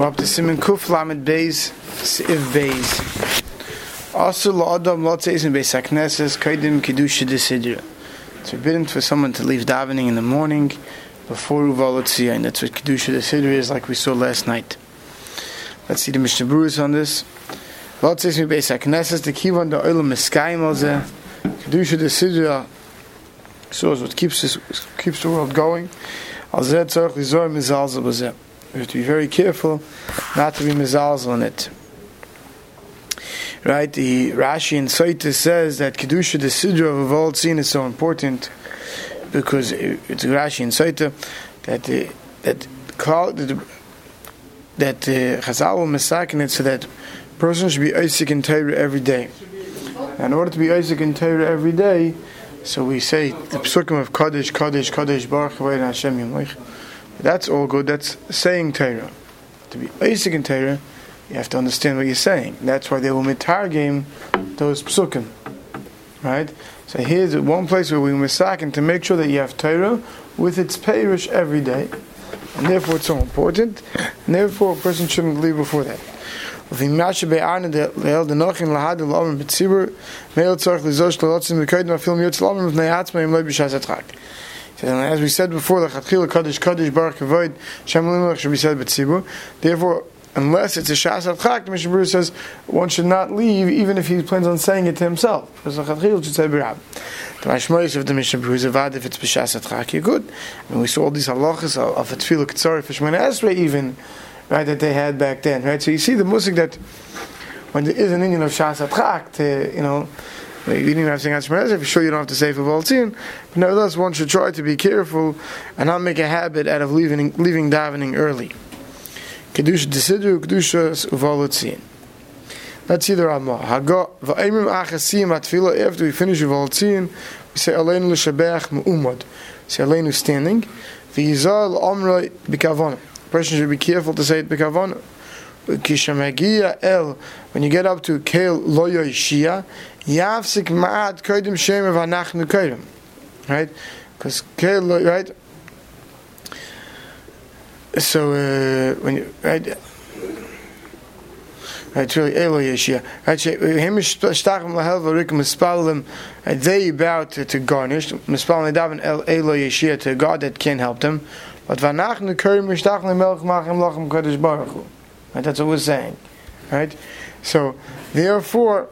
We're up to Simon Kuf Lamed Beis Siv Beis. Also, Lotzeis in Beis Kaidim Kedusha Desidra. It's forbidden for someone to leave davening in the morning before Uvalotzia, and that's what Kedusha Desidra is, like we saw last night. Let's see the Mishnah Berurah on this. Lotzeis in Beis the Kivan the Meskayim Alzeh, Kedusha Desidra, so is what keeps, this, keeps the world going. Alzeh Tzorach Lizor Mizalzah Bazeh. We have to be very careful not to be mizalzel in it. Right, the Rashi in Saita says that Kedusha, the Sidra of all seen is so important because it's Rashi in Saita that the, that that that uh, Chazal will misakin it so that person should be Isaac and Torah every day. in order to be Isaac and Torah every day, so we say the psukim of Kaddish, Kaddish, Kaddish, Baruch Hashem Yomlich. That's all good. That's saying Torah. To be basic in Torah, you have to understand what you're saying. That's why they will mitargim those psukim. Right? So here's one place where we misakin to make sure that you have Torah with its parish every day. And therefore it's so important. And therefore a person shouldn't leave before that. And as we said before, the Chatchila Kaddish Kaddish Baruch Kavoid Shem Limach should be said B'tzibur. Therefore, unless it's a Shas Chak, the Mishnah says one should not leave even if he plans on saying it to himself. Because the Chatchila should say B'rab. The Mashmois of the Mishnah is avad if it's B'Shas Chak, you're good. Mean, we saw all these halachas of a Tefillah Ketzari for Shemoneh Esrei even, right, that they had back then, right? So you see the musik that when there is an Indian of Shas Chak, you know, you didn't even have to sing Hashemah If sure you don't have to say for Voltzin, but nevertheless, one should try to be careful and not make a habit out of leaving leaving davening early. Kedusha desidru kedusha uvolotzin. Let's see the Ramah. Hago va'imim achasim atfila. After we finish uvolotzin, we say aleinu l'shabech me'umad. Say aleinu standing. V'yizal omroi b'kavona. Person should be careful to say it el, when you get up to Kel Loyo Shia, Yavsik Ma'at Kodim Shem of Anachnu. Right? Because Kel right? So, uh, when you, right? Right, really Elo Yeshia. Right, him shtachim lahel v'rikim mispalim. They bow to, to garnish. Mispalim daven el Elo Yeshia to God that can help them. But v'anachnu kodim mishtachim melech machem lachem kodesh baruch. Right, that's what we're saying. Right? So, therefore,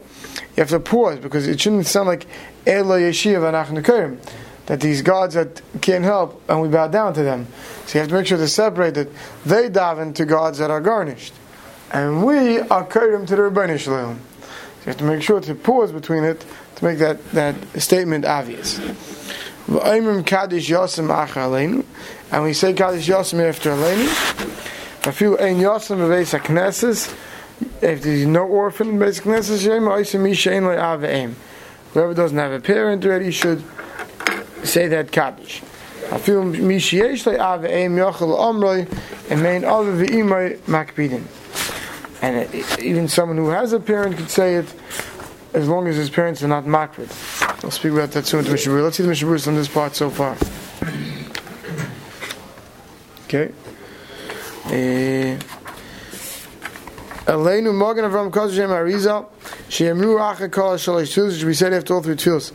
you have to pause because it shouldn't sound like Elo Yeshiv Anachnukurim, that these gods that can't help and we bow down to them. So you have to make sure to separate that they daven to gods that are garnished, and we are Kurim to the Rebbeinu Shalom. So you have to make sure to pause between it to make that, that statement obvious. And we say Kaddish Yosim after Aleinu. A few ein Yosim beveis hakneses. If there's no orphan, basic knesses shem oisim mishain le aveim. Whoever doesn't have a parent already should say that kaddish. I feel mishiesh le aveim yochel omroi and main other ve'imoi makbidin. And eh, even someone who has a parent could say it as long as his parents are not makbid. I'll speak about that soon to Mishabur. Let's see the Mishabur on this part so far. Okay. Eh, Aleinu Magen Avraham Kozhem Arizal Shemru Acha Kol Shalish Tfilos which we said after all three Tfilos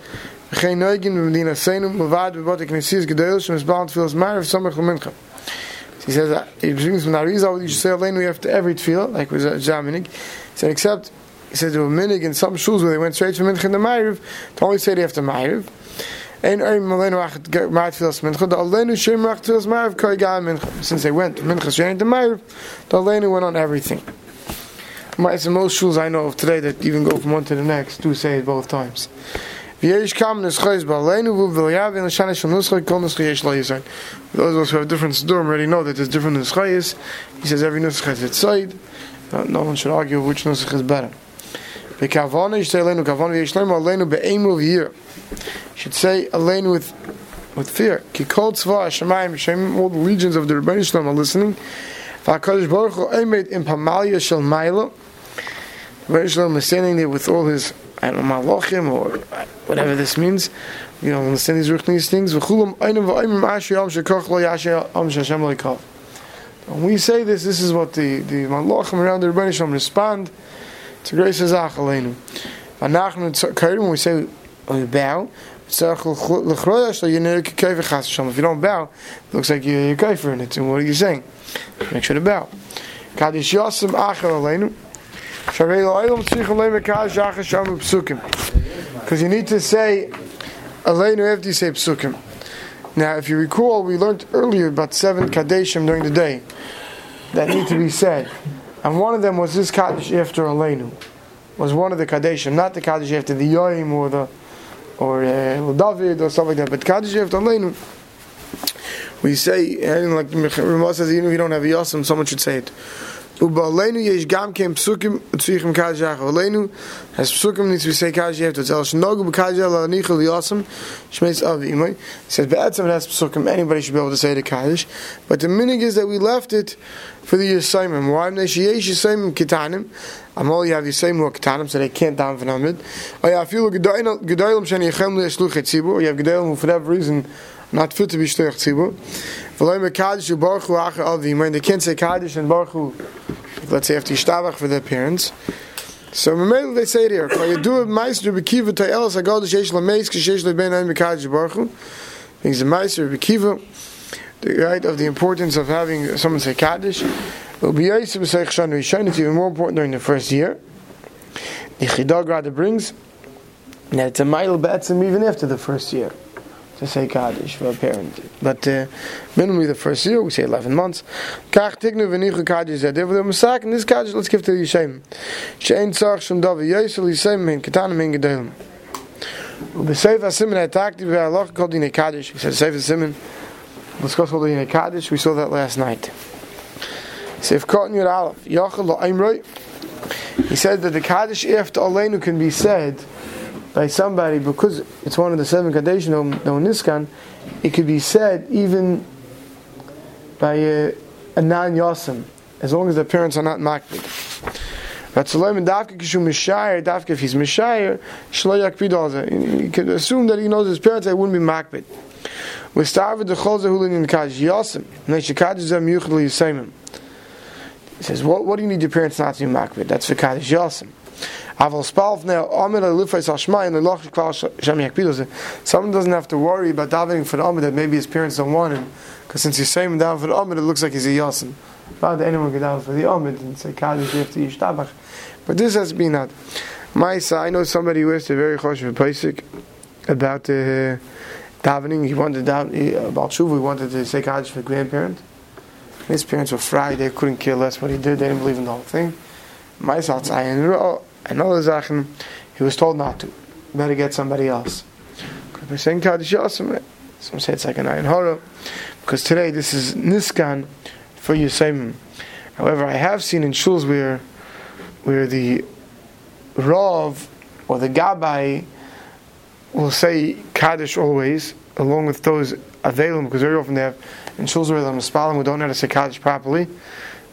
V'chein Noigin V'medina Seinu Mavad V'botek Nesis Gedol Shem Esbalan Tfilos Marav Samach L'mincha he says he brings from Arizal you should say Aleinu after every Tfilah like with Zaminig he said except he said there were minig in some shuls where they went straight from Mincha to Ma'ariv. To only say it after Ma'ariv Ein Oim Aleinu Achat Ma'at Tfilos Mincha the Aleinu Shem Rach Tfilos Ma'ariv Koi Ga'am Mincha since they went Mincha straight to Ma'ariv the Aleinu went on everything most shuls I know of today that even go from one to the next do say it both times. Those of us who have different Siddurim already know that there's different Nuschayis. He says every Nuschay has its side. No one should argue which Nuschay is better. Bekavana, you say Aleinu Kavana, Yeshleim Aleinu Be'emu V'yir. Should say Aleinu with with fear. Ki kol tzva Hashemayim, all the legions of the Rebbeinu Shalom are listening. V'HaKadosh Baruch Hu Emed in Pamalia Shel Maila. Rebbeinu Shalom is standing there with all his, I don't know, Malachim or whatever this means. You know, understand these these things. V'chulam Einim V'Eimim Asher Yom Shekach Lo Yasher Yom Shashem Lo Yikav. When we say this, this is what the, the Malachim around the Rebbeinu Shalom respond to Grace Azach Aleinu. When we say we bow, if you don't bow, it looks like you're, you're in it. And what are you saying? Make sure to bow. Kaddish Yosem Acher Aleinu. Because you need to say Aleinu after you say Psukim. Now, if you recall, we learned earlier about seven Kadeshim during the day that need to be said. And one of them was this Kaddish after Aleinu. Was one of the Kadeshim, not the Kaddish after the Yoim or the or uh, David or something like that. But Kaddish after Aleinu, we say, and like Ramah says, even if you don't have a Yosem, someone should say it. ובעלינו יש גם כן פסוקים צריכים קדש אחר עלינו אז פסוקים needs to say קדש יפת זה שנוגו בקדש על הניחל ויוסם שמייס אבי אימוי says בעצם it has פסוקים anybody should be able to say the קדש but the meaning is that we left it for the Yisayim why מפני שיש Yisayim קטנים אמר you have Yisayim who are קטנים so they can't down from Amid או אפילו גדולים שאני יכם לשלוח את ציבור you have גדולים who for whatever reason not fit to be shtoich tzibur. V'loy mekadish u baruch hu acher avi. When they can't say kaddish and baruch hu, let's say after yishtabach for their parents. So Mamela they say here. Kol yadu meister bekiva tayelas hagadish yesh lameis kishesh lebein ein mekadish baruch hu. Means the meister bekiva, the right of the importance of having someone say kaddish. Will be yosef b'seich shanu yishon. It's even more important during the first year. The Chidag brings that it's a mile even after the first year to say Kaddish for a parent. But uh, minimally the first year, we say 11 months. Kach tignu v'nichu Kaddish zedev v'le sak. and this Kaddish let's give to the Yishem. She'en tzach shum davi yesel Yishem min ketanim min gedolim. Ubesef ha-simen ha-takti v'alach kol dine Kaddish. He said, Sef ha-simen, let's go kol dine Kaddish. We saw that last night. Sef kot nir alef yachal lo He said that the Kaddish after Aleinu can be said by somebody because it's one of the seven Kadesh no Niskan, it could be said even by uh, a, a non Yosim, as long as the parents are not makbid. Ratzalem and Davka Kishu Mishayir, Davka if he's Mishayir, Shlo Yakpid You can assume that he knows his parents, they wouldn't be makbid. Started the Cholza Hulin in Kaj Yosim, Neshikad Zem Yisemim. He says, what, what do you need your parents not to be makbid? That's for Kaddish Yosim. Someone doesn't have to worry about davening for the Amid that maybe his parents don't want him, because since he's saying down for the Amid, it looks like he's a Yasin. Not that anyone can down for the Amid and say Kaddish after Yishtabach. But this has been not. Maisa, I know somebody who asked a very choshev basic about uh, davening. He wanted to about Shuvu, he wanted to say Kaddish for grandparents. His parents were fried, they couldn't care less what he did, they didn't believe in the whole thing. Maisa, Another Zachen, he was told not to. Better get somebody else. Saying Kaddish some say it's like an iron Hora. Because today this is Niskan for Yisayim. However, I have seen in shuls where, where the Rav or the Gabbai will say Kaddish always, along with those available, because very often they have in shuls where they're Mispalim who don't know how to say Kaddish properly.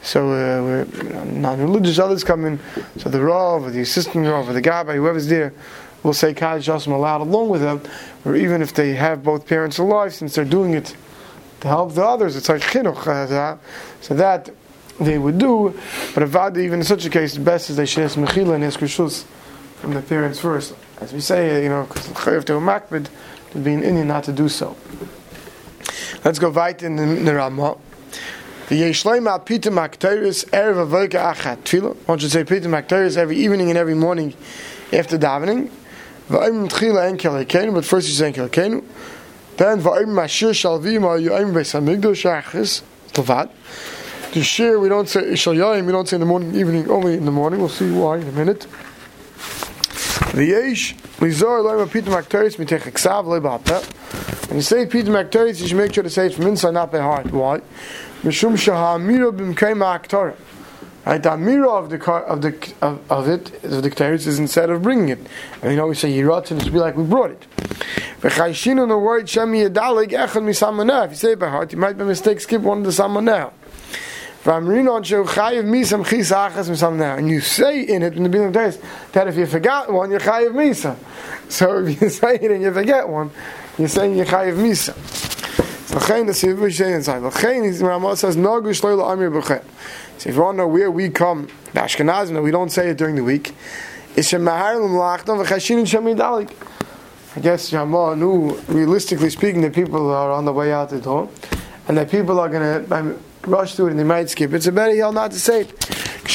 So uh, we're, non-religious others come in. So the Rav, or the assistant Rav, or the Gabbai, whoever's there, will say Kaddish Yosem aloud along with them, or even if they have both parents alive, since they're doing it to help the others, it's like chinuch. Uh, so that they would do. But if even in such a case, the best is they should ask mechila and ask rishus from the parents first. As we say, you know, because to makbid to be an Indian not to do so. Let's go right in the, in the Ramah. One should say pita makteris every evening and every morning after davening. But first you say en kelekenu. Then va'im mashir shalvim al yu'im beis hamigdosh achis tovad. To share, we don't say shal we don't say in the morning, evening, only in the morning. We'll see why in a minute. The V'yesh lizor loim pita makteris mitech eksav le'bata. When you say pita makteris, you should make sure to say it from inside, not by heart. Why? Mishum Shahamira Bimkema Aktora. Right, the Amira of the car, of the of, of it of the Ketarius is instead of bringing it. And you know we say Yirat and it should be like we brought it. V'chayshinu the word Shemi Yadalig Echad Misamanah. If you say it by heart, you might by mistake skip one of the Samanah. V'amrino Sheu Chayiv Misam Chis Achas Misamanah. And you say in it in the beginning of days that if you forgot one, you're Chayiv Misa. So if you say it and you forget one, you're saying you're Chayiv Misa. L'chein, the Sivu say inside. L'chein, the Ramah says, Nagu shloila amir b'chein. So if you want to know where we come, the Ashkenazim, that we don't say it during the week, it's Shem Mahar L'mlachtam v'chashin Shem Yidalik. I guess Ramah knew, realistically speaking, that people are on the way out the door, and that people are going to rush to it and they might skip. It's a better yell not to say it.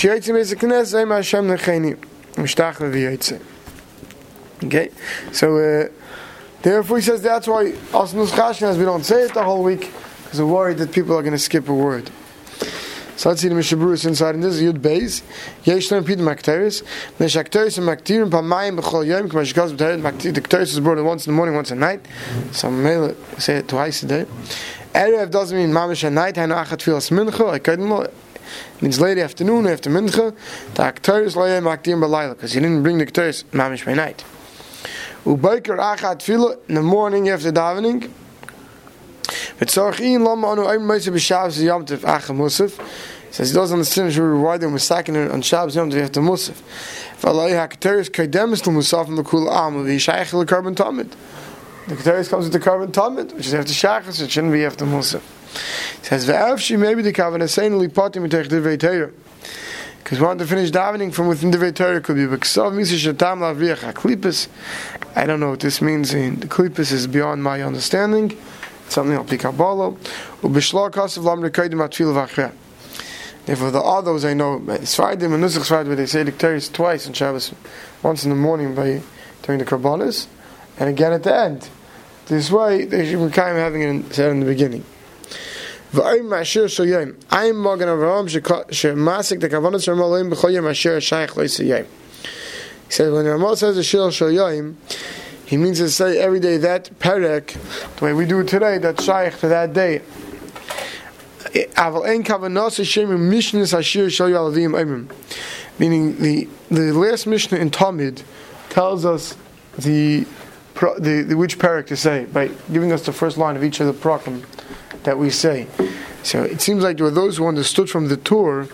Is a knes, Zay Hashem L'cheini. Mishtach v'yitzim. Okay? So, uh, therefore he says that's why us Nuschashnas, we don't say it the whole week, because we're worried that people are going to skip a word. So let's see the Mishabrus inside and this is Yud Beis. Yesh Lem Pid Makteris. Mesh Akteris and Maktirim Pamayim B'chol Yom. K'mash Gaz B'tered Maktir. The Akteris is brought once in the morning, once at night. Some male say it twice a day. Erev doesn't mean Mamish at night. Hainu Achat Filas Mincha. I couldn't know. means late afternoon, after Mincha. The Akteris Lo Yom Maktirim B'layla. Because he didn't bring the Akteris Mamish by night. Ubayker Achat Fila. In the morning after davening. V'tzorchin lama anu ayim meise b'shavs yom tev acha musaf. Says he doesn't understand why they're misakin on Shabbos yom tev after musaf. V'alai ha'keteris kaidemis l'musaf l'kul am v'yishayich l'karban tamid. The keteris comes with the karban tamid, which is after shachas, it shouldn't be after musaf. Says v'avshi maybe the kavan saying lipatim mitech divrei Torah. Because we want to finish davening from within the Torah could be. I don't know what this means. The klipis is beyond my understanding something. Ubishla kasav lamri kaidim atfil v'achra. Therefore, the others I know, Sfardim and Nusach Sfardim, where they say the twice on Shabbos, once in the morning by during the Karbanis, and again at the end. This way, they should be kind of having it said in the beginning. V'ayim ma'ashir shoyim. Ayim Magen Avraham she'masik the kavanas Ramalim b'chol yom asher shaykh loy siyim. He says, when Ramah says the shir shoyim, he means to say every day that perek, the way we do it today, that shaykh to that day. Meaning the the last Mishnah in Talmud tells us the, the, the which parak to say by giving us the first line of each of the prakim that we say. So it seems like there were those who understood from the Torah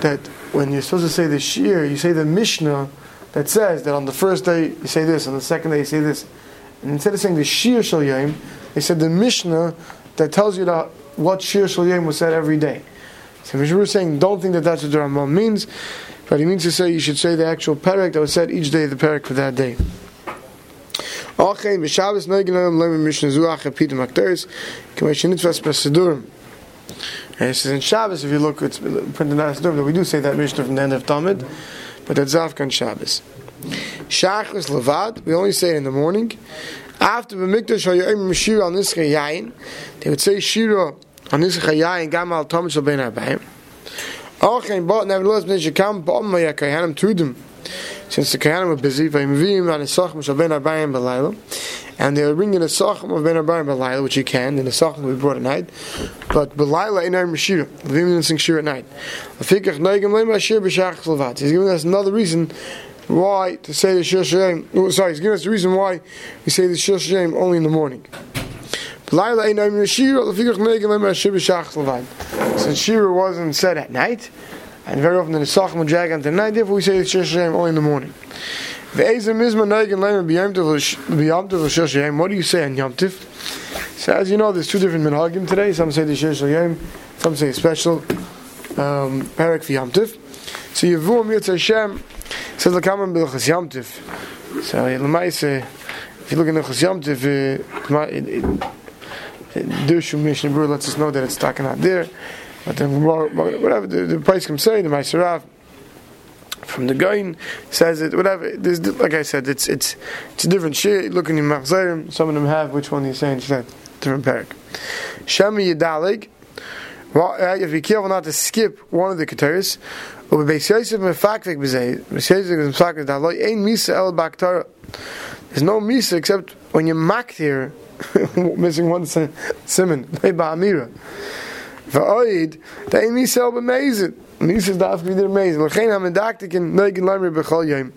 that when you're supposed to say the Shir, you say the Mishnah that says that on the first day you say this, on the second day you say this. And instead of saying the Shir Shal they said the Mishnah that tells you that what Shir Shal was said every day. So Mishnah was saying, don't think that that's what the Rambam means, but he means to say you should say the actual parak that was said each day, of the parak for that day. Okay, b'Shabbos noigenem lemin Mishnah zuach epidim akteris k'meshinitzvas b'sedurim. And it says in Shabbos, if you look, it's printed in that we do say that Mishnah from the end of Tamid but that's Zavkan Shabbos. Shachris Levad, we only say it in the morning. After the Mikdash Hayyim Shira on Nischa Yain, they would say Shira on Nischa Yain Gamal Tom Shal Ben Abayim. Okay, but nevertheless, you come, Ba'am Maya them. Since the Kayanim were busy, Vayimvim on Nisachim Shal Ben Balayla, and they were bringing a Sachim of Ben Abayim Balayla, which you can, and the Sachim will be brought at night, but Balayla in Ayim Shira, Vayim didn't sing Shira at night. Afikach Neigim Lema Shir B'Shach. He's giving us another reason why to say the Shir. Oh, sorry, he's giving us the reason why we say the Shir Shem only in the morning. Laila Ein Ayim Shira, Afikach Neigim Lema Shir B'Shach Levat. Since Shira wasn't said at night, and very often the Sachim will drag on the night, therefore we say the Shir only in the morning. What do you say on Yom Tif? So as you know, there's two different minhagim today. Some say the Shir Yom, some say special um, parak for Yom Tif. So Yavum Yitz Hashem says Lakaman B'Lchas Yom Tif. So if you look in the Chas Yom Tif, Dirshum Mishnah Berurah lets us know that it's talking out there. But then whatever the, the price can say, the Maiserav from the Gain says it. Whatever. Like I said, it's it's it's a different shit. Look in Machzerim. Some of them have which one he's saying. Said different parak. Shemi Yedalig. Well, uh, if you're careful not to skip one of the keteris. There's no misa except when you're here, missing one simon, ba'amira. Va'oid, that ein misa el b'mezit. Misa is daf b'dir amazing. L'chein ha-medaktikin noigin lamri b'chol yom.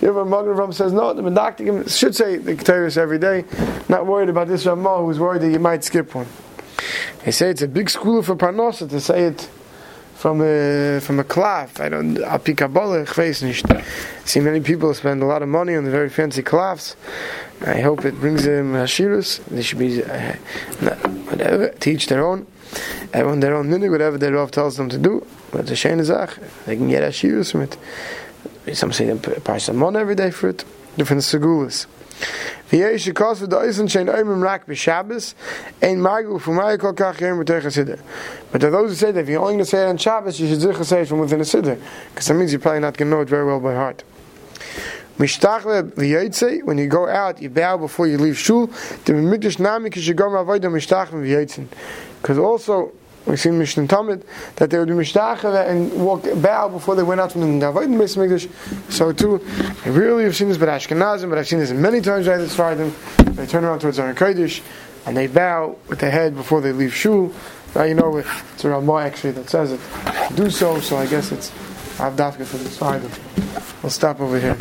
Therefore, Magen Ram says no. The medaktikim should say the keteris every day. Not worried about this Ramah who's worried that you might skip one. They say it's a big school for Parnosa to say it from a from a cloth. I don't a pikabole ich nicht. See many people spend a lot of money on the very fancy cloths. I hope it brings them hashirus. They should be uh, whatever teach their own Everyone their own minute, whatever their Rav tells them to do. But the shayna zach, they can get hashirus from it. Some say they price some money every day for it. Different segulas. ויש שכוס ודאיסן שאין איימם רק בשבס, אין מרגל ופומאי כל כך יום בתוך הסידר. But to those who say that if you're only going to say it on Shabbos, you should zich say it from within a siddur, because that means you're probably not going to know it very well by heart. Mishtachle v'yotze, when you go out, you bow before you leave shul. The mikdash nami kishigom avodah mishtachle v'yotzin. Because also, we see in Mishnah Tamid that they would be mishtachle and walk bow before they went out from the avodah base mikdash. So too, I really have seen this by Ashkenazim, but I've seen this many times by the Sfardim. They turn around towards Aron Kodesh and they bow with their head before they leave shul. Now you know it's a Ramah actually that says it. Do so, so I guess it's Avdafka for the Sfardim. We'll stop over here.